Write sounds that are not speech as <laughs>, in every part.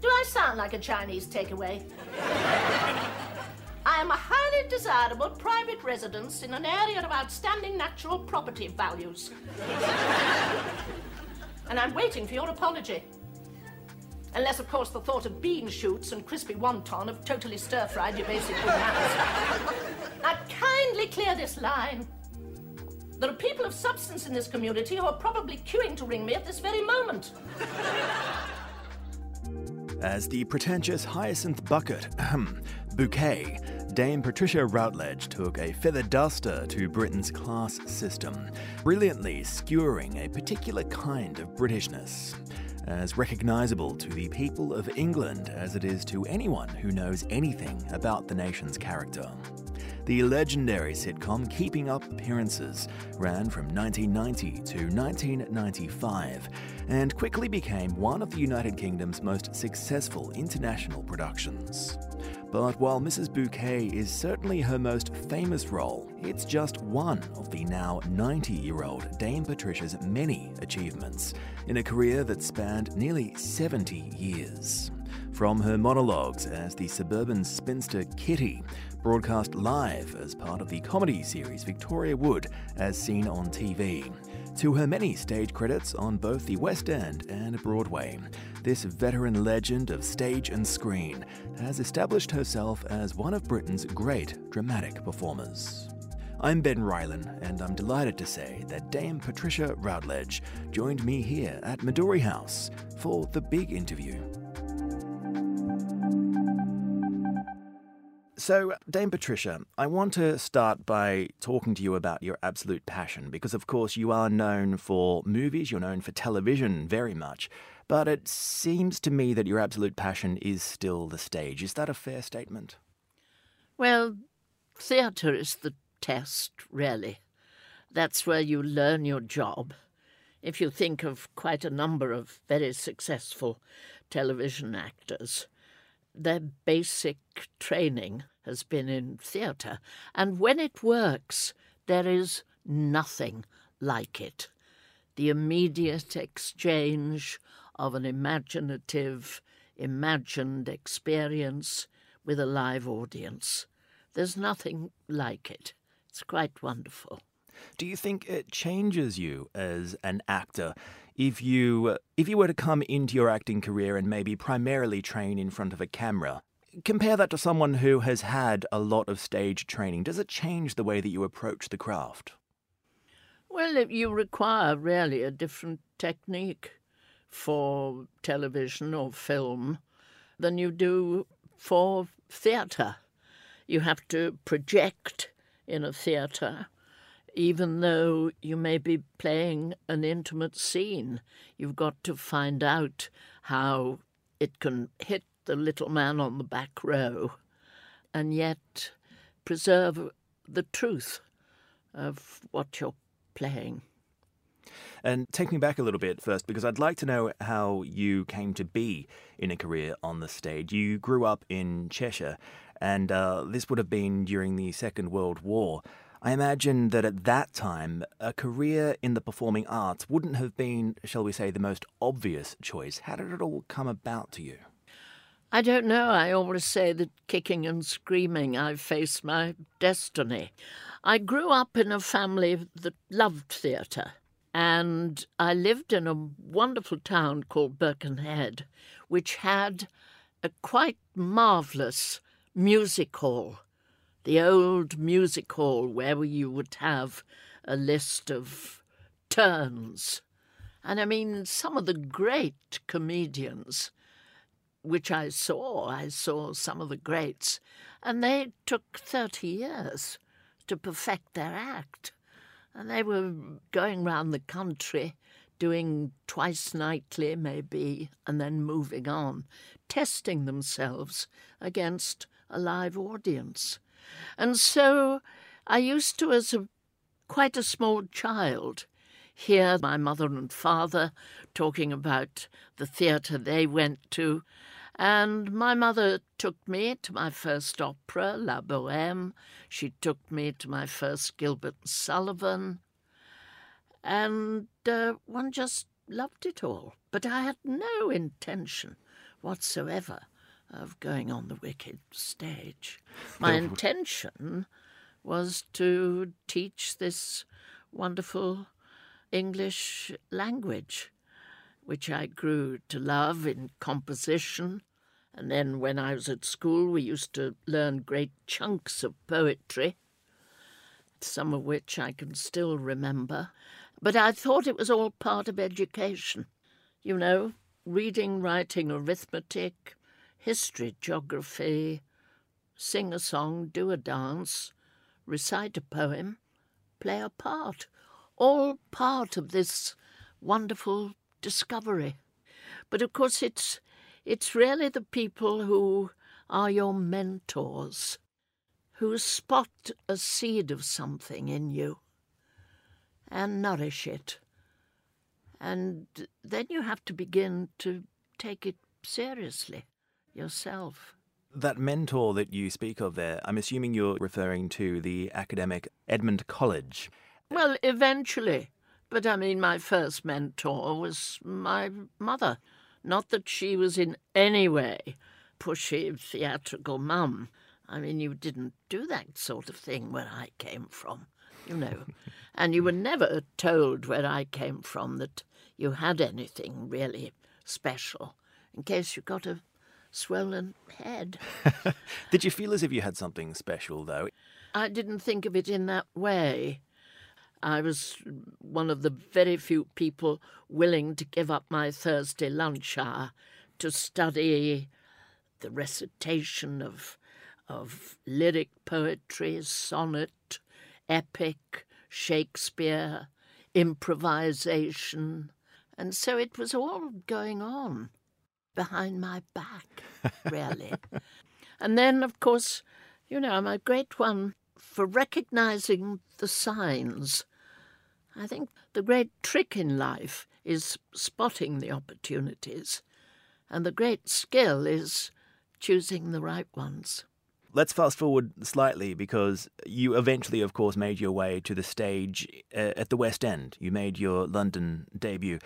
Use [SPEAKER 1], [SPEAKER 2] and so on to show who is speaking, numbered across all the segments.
[SPEAKER 1] Do I sound like a Chinese takeaway? I am a highly desirable private residence in an area of outstanding natural property values. and I'm waiting for your apology. Unless, of course, the thought of bean shoots and crispy wonton have totally stir-fried your basic manners. now, kindly clear this line. There are people of substance in this community who are probably queuing to ring me at this very moment.
[SPEAKER 2] As the pretentious hyacinth bucket, ahem, bouquet, Dame Patricia Routledge took a feather duster to Britain's class system, brilliantly skewering a particular kind of Britishness as recognisable to the people of England as it is to anyone who knows anything about the nation's character. The legendary sitcom Keeping Up Appearances ran from 1990 to 1995 and quickly became one of the United Kingdom's most successful international productions. But while Mrs. Bouquet is certainly her most famous role, it's just one of the now 90 year old Dame Patricia's many achievements in a career that spanned nearly 70 years. From her monologues as the suburban spinster Kitty, broadcast live as part of the comedy series Victoria Wood as seen on TV, to her many stage credits on both the West End and Broadway, this veteran legend of stage and screen has established herself as one of Britain's great dramatic performers. I'm Ben Rylan, and I'm delighted to say that Dame Patricia Routledge joined me here at Midori House for the big interview. So, Dame Patricia, I want to start by talking to you about your absolute passion because, of course, you are known for movies, you're known for television very much, but it seems to me that your absolute passion is still the stage. Is that a fair statement?
[SPEAKER 3] Well, theatre is the test, really. That's where you learn your job. If you think of quite a number of very successful television actors, their basic training has been in theatre, and when it works, there is nothing like it. The immediate exchange of an imaginative, imagined experience with a live audience. There's nothing like it. It's quite wonderful.
[SPEAKER 2] Do you think it changes you as an actor if you if you were to come into your acting career and maybe primarily train in front of a camera? Compare that to someone who has had a lot of stage training. Does it change the way that you approach the craft?
[SPEAKER 3] Well, you require really a different technique for television or film than you do for theatre. You have to project in a theatre, even though you may be playing an intimate scene. You've got to find out how it can hit the little man on the back row and yet preserve the truth of what you're playing.
[SPEAKER 2] And take me back a little bit first, because I'd like to know how you came to be in a career on the stage. You grew up in Cheshire, and uh, this would have been during the Second World War. I imagine that at that time, a career in the performing arts wouldn't have been, shall we say, the most obvious choice. How did it all come about to you?
[SPEAKER 3] I don't know. I always say that kicking and screaming, I face my destiny. I grew up in a family that loved theatre. And I lived in a wonderful town called Birkenhead, which had a quite marvellous music hall. The old music hall where you would have a list of turns. And I mean, some of the great comedians which I saw, I saw some of the greats, and they took 30 years to perfect their act. And they were going round the country doing twice nightly, maybe, and then moving on, testing themselves against a live audience. And so I used to, as a quite a small child, hear my mother and father talking about the theatre they went to and my mother took me to my first opera, La Boheme. She took me to my first Gilbert and Sullivan. And uh, one just loved it all. But I had no intention whatsoever of going on the wicked stage. My intention was to teach this wonderful English language, which I grew to love in composition. And then when I was at school, we used to learn great chunks of poetry, some of which I can still remember. But I thought it was all part of education. You know, reading, writing, arithmetic, history, geography, sing a song, do a dance, recite a poem, play a part, all part of this wonderful discovery. But of course, it's it's really the people who are your mentors, who spot a seed of something in you and nourish it. And then you have to begin to take it seriously yourself.
[SPEAKER 2] That mentor that you speak of there, I'm assuming you're referring to the academic Edmund Colledge.
[SPEAKER 3] Well, eventually. But I mean, my first mentor was my mother. Not that she was in any way pushy, theatrical mum. I mean, you didn't do that sort of thing where I came from, you know. <laughs> and you were never told where I came from that you had anything really special, in case you got a swollen head. <laughs>
[SPEAKER 2] Did you feel as if you had something special, though?
[SPEAKER 3] I didn't think of it in that way. I was one of the very few people willing to give up my Thursday lunch hour to study the recitation of of lyric poetry, sonnet, epic, Shakespeare, improvisation, and so it was all going on behind my back, really. <laughs> and then, of course, you know, I'm a great one for recognizing the signs. I think the great trick in life is spotting the opportunities, and the great skill is choosing the right ones.
[SPEAKER 2] Let's fast forward slightly because you eventually, of course, made your way to the stage uh, at the West End. You made your London debut.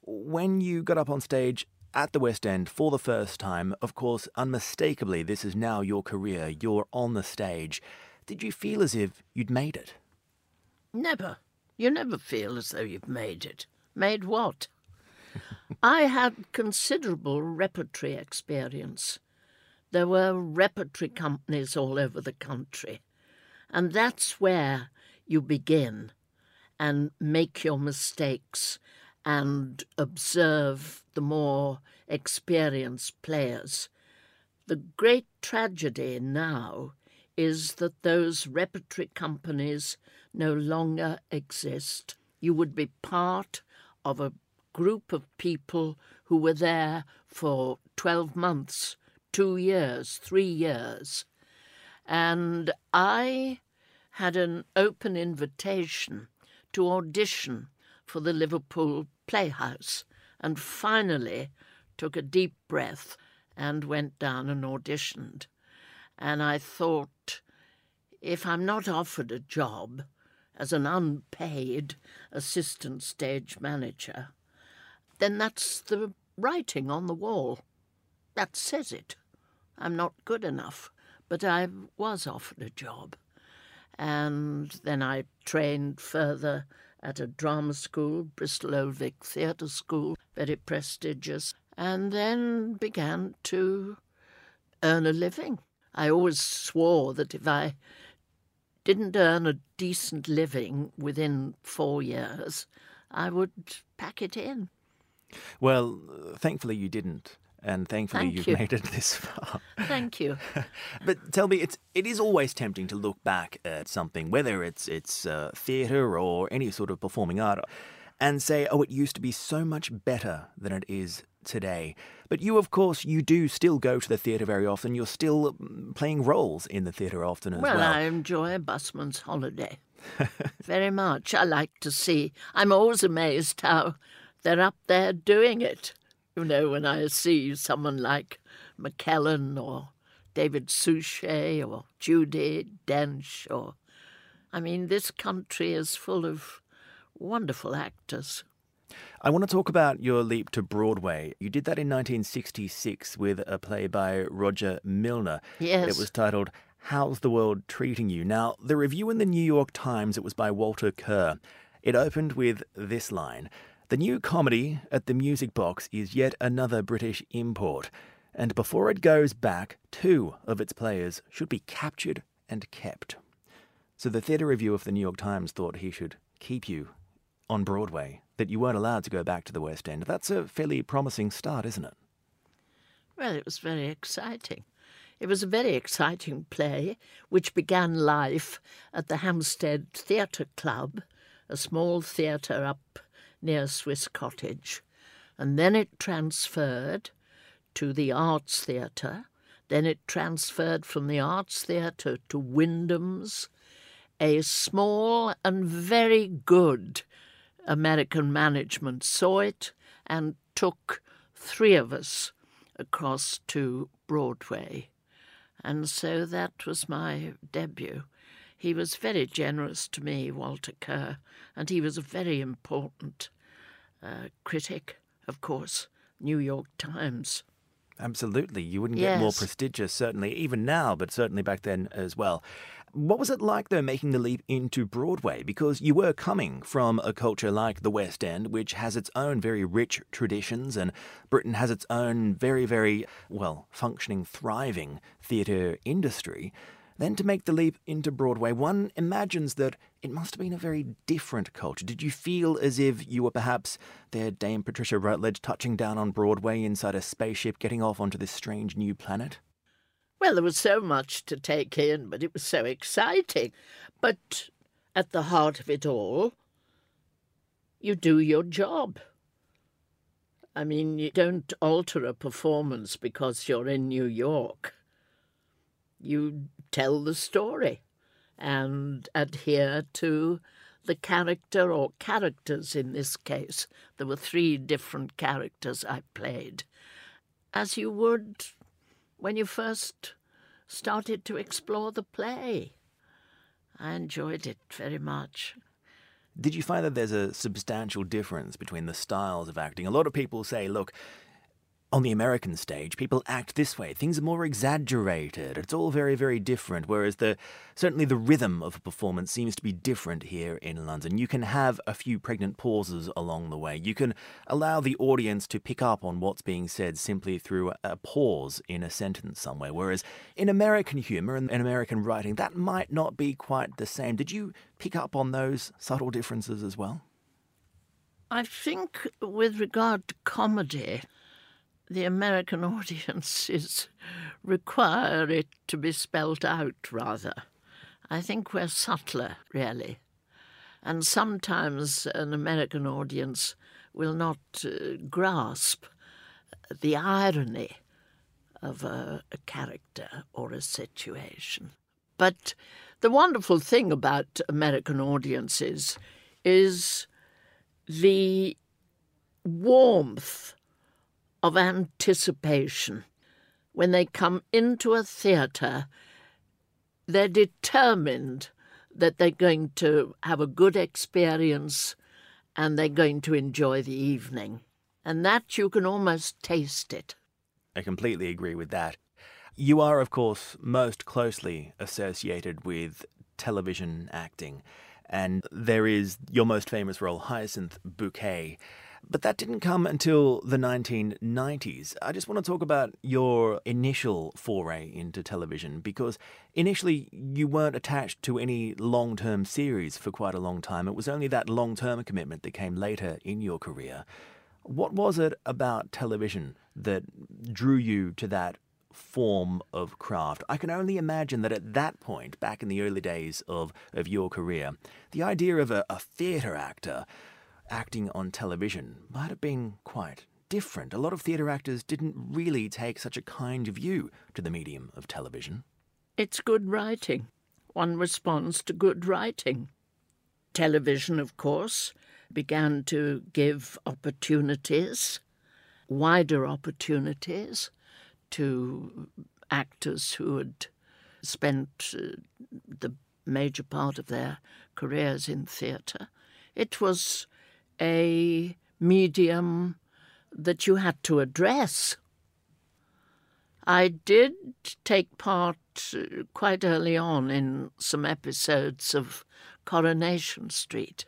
[SPEAKER 2] When you got up on stage at the West End for the first time, of course, unmistakably, this is now your career. You're on the stage. Did you feel as if you'd made it?
[SPEAKER 3] Never. You never feel as though you've made it. Made what? I had considerable repertory experience. There were repertory companies all over the country. And that's where you begin and make your mistakes and observe the more experienced players. The great tragedy now is that those repertory companies no longer exist. You would be part of a group of people who were there for 12 months two years, three years. And I had an open invitation to audition for the Liverpool Playhouse and finally took a deep breath and went down and auditioned. And I thought, if I'm not offered a job as an unpaid assistant stage manager, then that's the writing on the wall. That says it. I'm not good enough. But I was offered a job. And then I trained further at a drama school, Bristol Old Vic Theatre School, very prestigious, and then began to earn a living. I always swore that if I didn't earn a decent living within four years, I would pack it in.
[SPEAKER 2] Well, thankfully you didn't and thankfully
[SPEAKER 3] Thank
[SPEAKER 2] you've
[SPEAKER 3] you.
[SPEAKER 2] made it this far. <laughs>
[SPEAKER 3] Thank you. <laughs>
[SPEAKER 2] but tell me, it's it is always tempting to look back at something, whether it's it's uh, theatre or any sort of performing art, and say, "Oh, it used to be so much better than it is today." But you, of course, you do still go to the theatre very often. You're still mm, playing roles in the theatre often as
[SPEAKER 3] well,
[SPEAKER 2] well.
[SPEAKER 3] I enjoy a busman's holiday <laughs> very much. I like to see. I'm always amazed how they're up there doing it. You know, when I see someone like McKellen or David Suchet or Judi Dench or. I mean, this country is full of wonderful actors.
[SPEAKER 2] I want to talk about your leap to Broadway. You did that in 1966 with a play by Roger Milner.
[SPEAKER 3] Yes.
[SPEAKER 2] It was titled How's the World Treating You? Now, the review in the New York Times, it was by Walter Kerr. It opened with this line The new comedy at the Music Box is yet another British import, and before it goes back, two of its players should be captured and kept. So the theatre review of the New York Times thought he should keep you on Broadway, that you weren't allowed to go back to the West End. That's a fairly promising start, isn't it?
[SPEAKER 3] Well, it was very exciting. It was a very exciting play which began life at the Hampstead Theatre Club, a small theatre up near Swiss Cottage, and then it transferred to the Arts Theatre. Then it transferred from the Arts Theatre to Wyndham's, a small and very good American management saw it and took three of us across to Broadway. And so that was my debut. He was very generous to me, Walter Kerr, and he was a very important uh, critic, of course, New York Times.
[SPEAKER 2] Absolutely. You wouldn't get more prestigious, certainly, even now, but certainly back then as well. What was it like, though, making the leap into Broadway? Because you were coming from a culture like the West End, which has its own very rich traditions, and Britain has its own very, very, well, functioning, thriving theatre industry. Then to make the leap into Broadway, one imagines that it must have been a very different culture. Did you feel as if you were perhaps there, Dame Patricia Routledge, touching down on Broadway inside a spaceship, getting off onto this strange new planet?
[SPEAKER 3] Well, there was so much to take in, but it was so exciting. But at the heart of it all, you do your job. I mean, you don't alter a performance because you're in New York. You tell the story and adhere to the character or characters in this case. There were three different characters I played, as you would when you first started to explore the play. I enjoyed it very much.
[SPEAKER 2] Did you find that there's a substantial difference between the styles of acting? A lot of people say, look, on the American stage, people act this way. Things are more exaggerated. It's all very, very different. Whereas the certainly the rhythm of a performance seems to be different here in London. You can have a few pregnant pauses along the way. You can allow the audience to pick up on what's being said simply through a pause in a sentence somewhere. Whereas in American humour and in American writing, that might not be quite the same. Did you pick up on those subtle differences as well?
[SPEAKER 3] I think, with regard to comedy, the American audiences require it to be spelt out rather. I think we're subtler, really. And sometimes an American audience will not uh, grasp the irony of a, a character or a situation. But the wonderful thing about American audiences is the warmth of anticipation. When they come into a theatre, they're determined that they're going to have a good experience and they're going to enjoy the evening. And that you can almost taste it.
[SPEAKER 2] I completely agree with that. You are, of course, most closely associated with television acting, and there is your most famous role, Hyacinth Bouquet. But that didn't come until the 1990s. I just want to talk about your initial foray into television because initially you weren't attached to any long term series for quite a long time. It was only that long term commitment that came later in your career. What was it about television that drew you to that form of craft? I can only imagine that at that point, back in the early days of, of your career, the idea of a, a theatre actor acting on television might have been quite different. A lot of theatre actors didn't really take such a kind view to the medium of television.
[SPEAKER 3] It's good writing. One responds to good writing. Television, of course, began to give opportunities, wider opportunities, to actors who had spent uh, the major part of their careers in theatre. It was a medium that you had to address. I did take part uh, quite early on in some episodes of Coronation Street,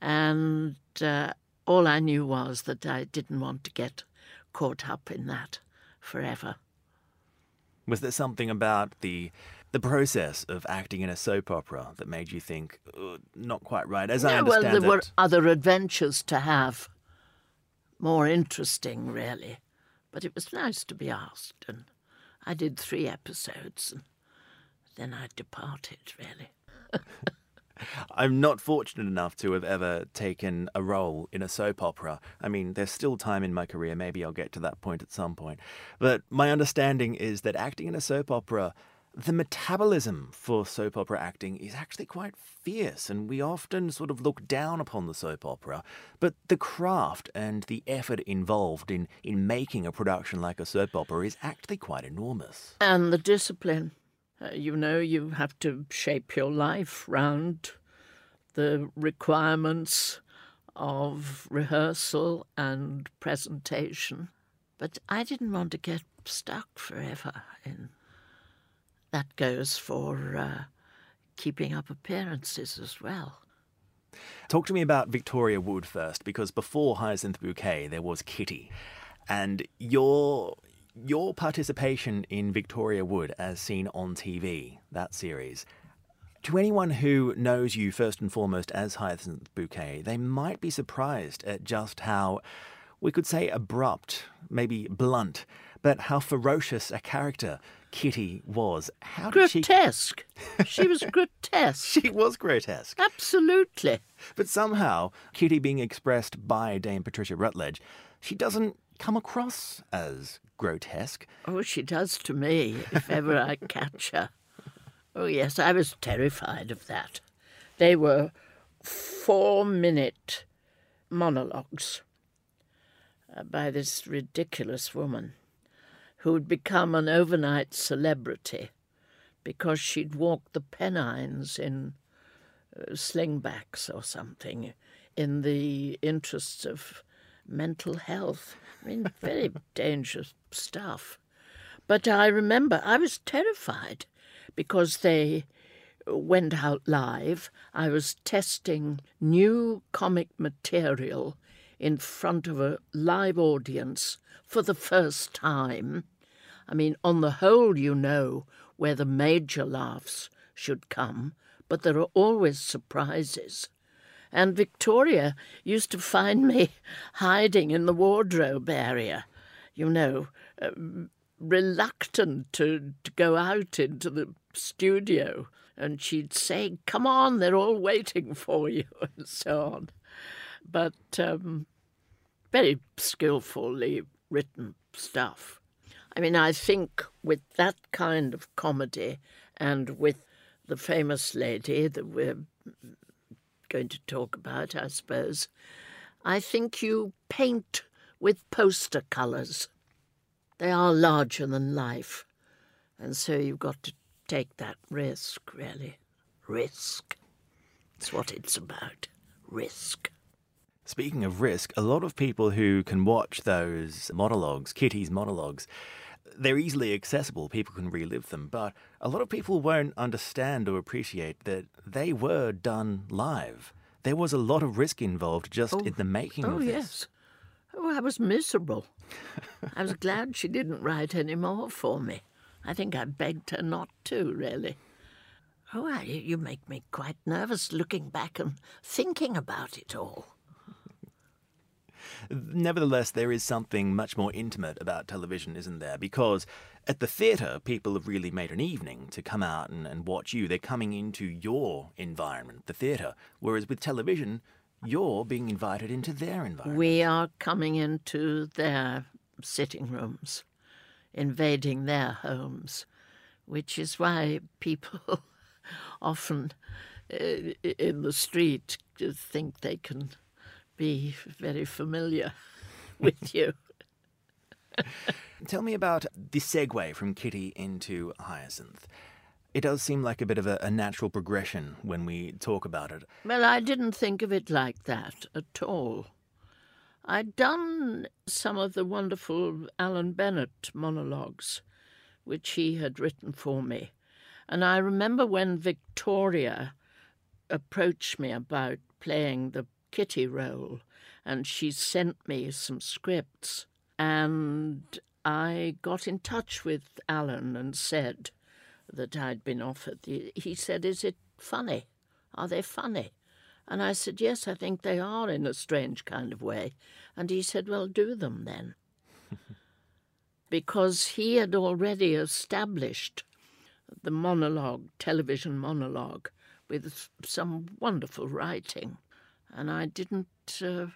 [SPEAKER 3] and uh, all I knew was that I didn't want to get caught up in that forever.
[SPEAKER 2] Was there something about the the process of acting in a soap opera that made you think not quite right? As I understand
[SPEAKER 3] well, there
[SPEAKER 2] it,
[SPEAKER 3] were other adventures to have, more interesting, really. But it was nice to be asked, and I did three episodes, and then I departed, really. <laughs>
[SPEAKER 2] I'm not fortunate enough to have ever taken a role in a soap opera. I mean, there's still time in my career. Maybe I'll get to that point at some point. But my understanding is that acting in a soap opera, the metabolism for soap opera acting is actually quite fierce, and we often sort of look down upon the soap opera. But the craft and the effort involved in, in making a production like a soap opera is actually quite enormous.
[SPEAKER 3] And the discipline. Uh, you know, you have to shape your life round the requirements of rehearsal and presentation. But I didn't want to get stuck forever in. That goes for uh, keeping up appearances as well.
[SPEAKER 2] Talk to me about Victoria Wood first, because before Hyacinth Bouquet, there was Kitty. And your your participation in Victoria Wood, as seen on TV, that series, to anyone who knows you first and foremost as Hyacinth Bouquet, they might be surprised at just how, we could say, abrupt, maybe blunt, but how ferocious a character Kitty was. How
[SPEAKER 3] grotesque. She... she was <laughs> grotesque.
[SPEAKER 2] she was grotesque.
[SPEAKER 3] Absolutely.
[SPEAKER 2] But somehow, Kitty being expressed by Dame Patricia Routledge, she doesn't come across as grotesque.
[SPEAKER 3] Oh, she does to me, if ever I catch her. Oh, yes, I was terrified of that. They were four minute monologues uh, by this ridiculous woman who'd become an overnight celebrity because she'd walked the Pennines in uh, slingbacks or something in the interests of mental health. I mean, very <laughs> dangerous stuff. But I remember I was terrified because they went out live. I was testing new comic material in front of a live audience for the first time. I mean, on the whole, you know where the major laughs should come, but there are always surprises. And Victoria used to find me <laughs> hiding in the wardrobe area, you know, uh, reluctant to, to go out into the studio. And she'd say, Come on, they're all waiting for you, <laughs> and so on. But um, very skillfully written stuff. I mean, I think with that kind of comedy and with the famous lady that we're going to talk about, I suppose, I think you paint with poster colours. They are larger than life, and so you've got to take that risk, really. Risk. It's what it's about. Risk.
[SPEAKER 2] Speaking of risk, a lot of people who can watch those monologues, Kitty's monologues, they're easily accessible. People can relive them. But a lot of people won't understand or appreciate that they were done live. There was a lot of risk involved just oh, in the making
[SPEAKER 3] oh,
[SPEAKER 2] of this.
[SPEAKER 3] yes. Oh, I was miserable. <laughs> I was glad she didn't write any more for me. I think I begged her not to, really. Oh, I, you make me quite nervous looking back and thinking about it all.
[SPEAKER 2] Nevertheless, there is something much more intimate about television, isn't there? Because at the theatre, people have really made an evening to come out and, and watch you. They're coming into your environment, the theatre. Whereas with television, you're being invited into their environment.
[SPEAKER 3] We are coming into their sitting rooms, invading their homes, which is why people <laughs> often uh, in the street think they can be very familiar <laughs> with you.
[SPEAKER 2] Tell me about the segue from Kitty into Hyacinth. It does seem like a bit of a, a, natural progression when we talk about it.
[SPEAKER 3] Well, I didn't think of it like that at all. I'd done some of the wonderful Alan Bennett monologues, which he had written for me. And I remember when Victoria approached me about playing the Kitty role, and she sent me some scripts. And I got in touch with Alan and said that I'd been offered. The, he said, Is it funny? Are they funny? And I said, Yes, I think they are in a strange kind of way. And he said, Well, do them then. <laughs> because he had already established the monologue, television monologue, with some wonderful writing. And I didn't uh,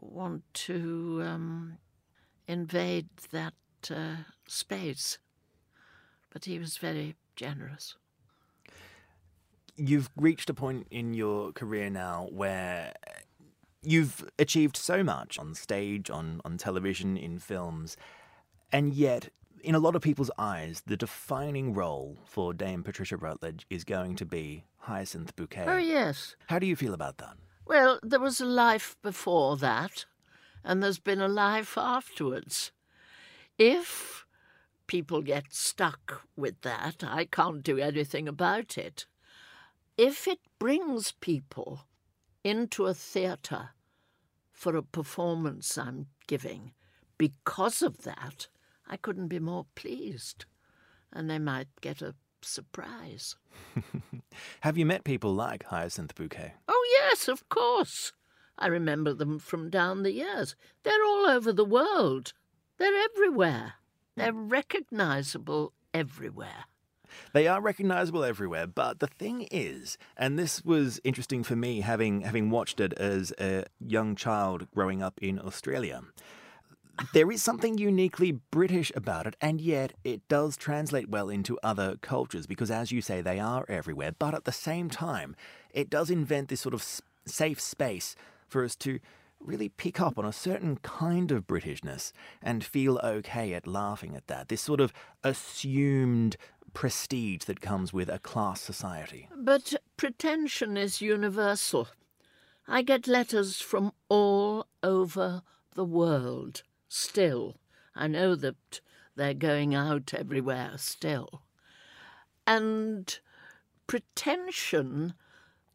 [SPEAKER 3] want to um, invade that uh, space. But he was very generous.
[SPEAKER 2] You've reached a point in your career now where you've achieved so much on stage, on, on television, in films, and yet, in a lot of people's eyes, the defining role for Dame Patricia Routledge is going to be Hyacinth Bouquet.
[SPEAKER 3] Oh, yes.
[SPEAKER 2] How do you feel about that?
[SPEAKER 3] Well, there was a life before that, and there's been a life afterwards. If people get stuck with that, I can't do anything about it. If it brings people into a theatre for a performance I'm giving because of that, I couldn't be more pleased. And they might get a surprise. <laughs>
[SPEAKER 2] Have you met people like Hyacinth Bouquet?
[SPEAKER 3] Oh, yes, of course. I remember them from down the years. They're all over the world. They're everywhere. They're recognizable everywhere.
[SPEAKER 2] They are recognizable everywhere, but the thing is, and this was interesting for me having having watched it as a young child growing up in Australia. There is something uniquely British about it, and yet it does translate well into other cultures because, as you say, they are everywhere. But at the same time, it does invent this sort of safe space for us to really pick up on a certain kind of Britishness and feel okay at laughing at that. This sort of assumed prestige that comes with a class society.
[SPEAKER 3] But pretension is universal. I get letters from all over the world still. I know that they're going out everywhere still. And pretension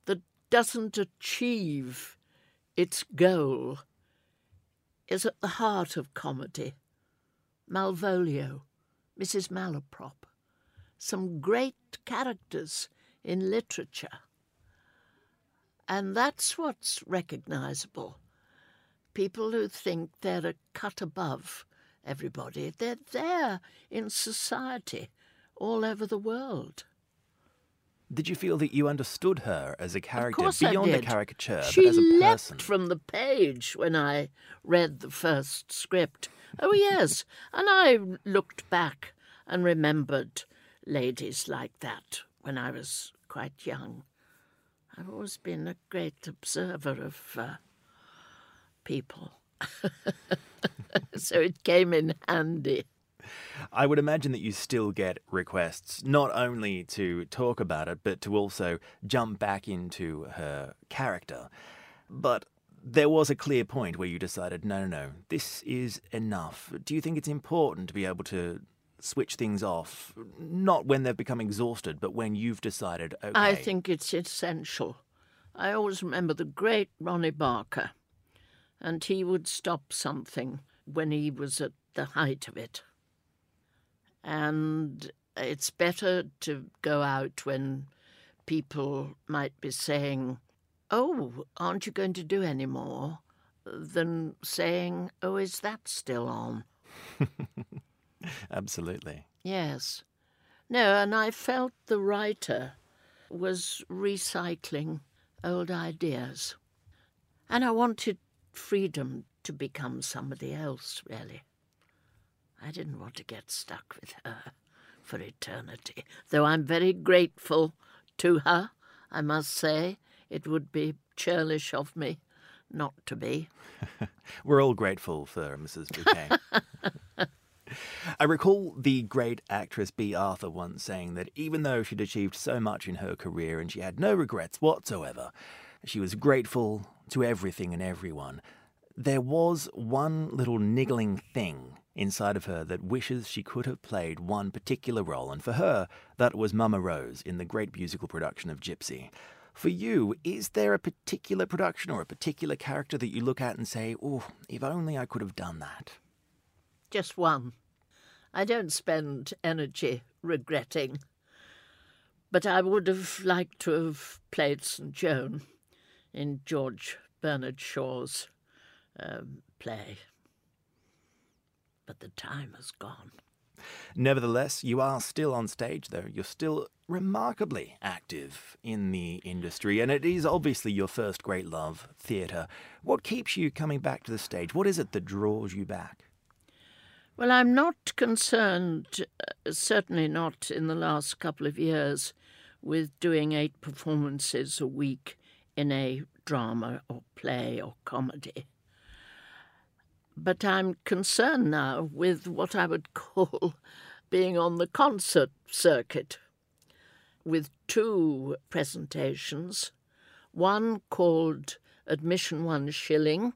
[SPEAKER 3] that doesn't achieve its goal is at the heart of comedy. Malvolio, Mrs. Malaprop, some great characters in literature. And that's what's recognizable. People who think they're a cut above everybody, they're there in society all over the world.
[SPEAKER 2] Did you feel that you understood her as a character beyond a caricature,
[SPEAKER 3] she
[SPEAKER 2] but as a
[SPEAKER 3] leapt
[SPEAKER 2] person?
[SPEAKER 3] from the page when I read the first script. Oh yes, and I looked back and remembered ladies like that when I was quite young. I've always been a great observer of uh, people, <laughs> so it came in handy.
[SPEAKER 2] I would imagine that you still get requests not only to talk about it, but to also jump back into her character. But there was a clear point where you decided, no, no, no, this is enough. Do you think it's important to be able to switch things off, not when they've become exhausted, but when you've decided, okay.
[SPEAKER 3] I think it's essential. I always remember the great Ronnie Barker, and he would stop something when he was at the height of it. And it's better to go out when people might be saying, Oh, aren't you going to do any more? than saying, Oh, is that still on? <laughs>
[SPEAKER 2] Absolutely.
[SPEAKER 3] Yes. No, and I felt the writer was recycling old ideas. And I wanted freedom to become somebody else, really. I didn't want to get stuck with her for eternity, though I'm very grateful to her, I must say. It would be churlish of me not to be. <laughs>
[SPEAKER 2] We're all grateful for Mrs. Bouquet. <laughs> I recall the great actress Bea Arthur once saying that even though she'd achieved so much in her career and she had no regrets whatsoever, she was grateful to everything and everyone. there was one little niggling thing inside of her that wishes she could have played one particular role, and for her, that was Mama Rose in the great musical production of Gypsy. For you, is there a particular production or a particular character that you look at and say, oh, if only I could have done that?
[SPEAKER 3] Just one. I don't spend energy regretting. But I would have liked to have played St. Joan in George Bernard Shaw's um, play. But the time has gone.
[SPEAKER 2] Nevertheless, you are still on stage, though. You're still remarkably active in the industry, and it is obviously your first great love, theatre. What keeps you coming back to the stage? What is it that draws you back?
[SPEAKER 3] Well, I'm not concerned, uh, certainly not in the last couple of years, with doing eight performances a week in a drama or play or comedy. But I'm concerned now with what I would call <laughs> being on the concert circuit with two presentations, one called Admission One Shilling,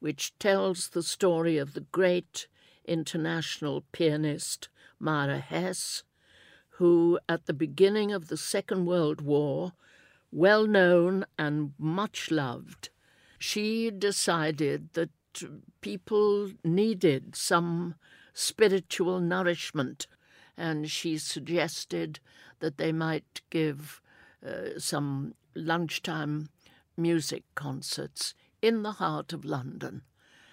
[SPEAKER 3] which tells the story of the great international pianist Myra Hess, who, at the beginning of the Second World War, well known and much loved, she decided that people needed some spiritual nourishment, and she suggested that they might give uh, some lunchtime music concerts in the heart of London.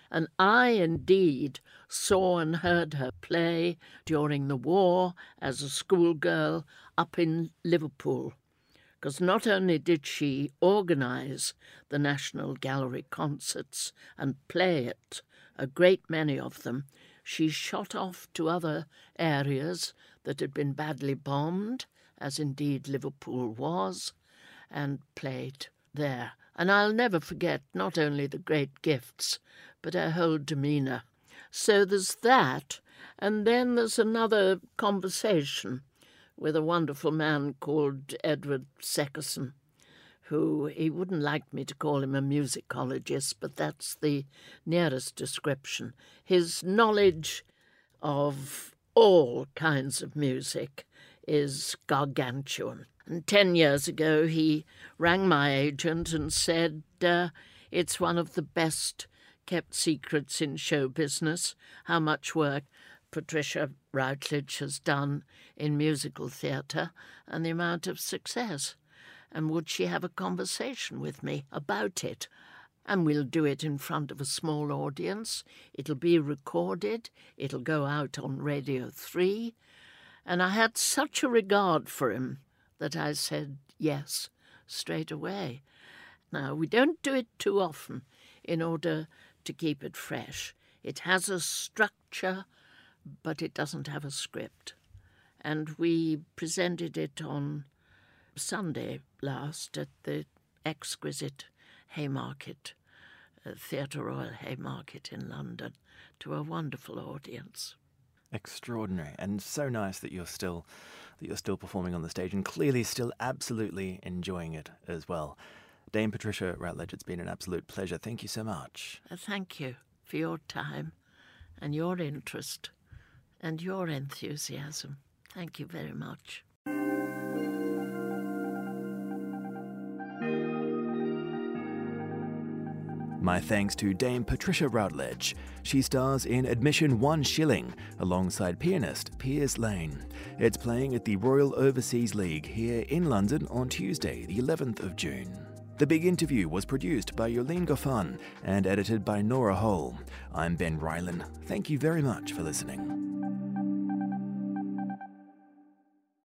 [SPEAKER 3] And I indeed saw and heard her play during the war as a schoolgirl up in Liverpool. Because not only did she organise the National Gallery concerts and play it, a great many of them, she shot off to other areas that had been badly bombed, as indeed Liverpool was, and played there. And I'll never forget not only the great gifts, but her whole demeanour. So there's that, and then there's another conversation with a wonderful man called Edward Seckerson, who he wouldn't like me to call him a musicologist, but that's the nearest description. His knowledge of all kinds of music is gargantuan. And ten years ago, he rang my agent and said, uh, It's one of the best kept secrets in show business, how much work Patricia Routledge has done in musical theatre and the amount of success. And would she have a conversation with me about it? And we'll do it in front of a small audience. It'll be recorded. It'll go out on Radio 3. And I had such a regard for him that I said yes straight away. Now, we don't do it too often in order to keep it fresh. It has a structure, but it doesn't have a script. And we presented it on Sunday last at the exquisite Haymarket, uh, Theatre Royal Haymarket in London, to a wonderful audience.
[SPEAKER 2] Extraordinary, and so nice that you're still that you're still performing on the stage and clearly still absolutely enjoying it as well. Dame Patricia Routledge, it's been an absolute pleasure. Thank you so much.
[SPEAKER 3] Uh, thank you for your time and your interest and your enthusiasm. Thank you very much.
[SPEAKER 2] My thanks to Dame Patricia Routledge. She stars in Admission One Shilling alongside pianist Piers Lane. It's playing at the Royal Overseas League here in London on Tuesday, the 11th of June. The Big Interview was produced by Yolene Goffin and edited by Nora Hole. I'm Ben Rylan. Thank you very much for listening.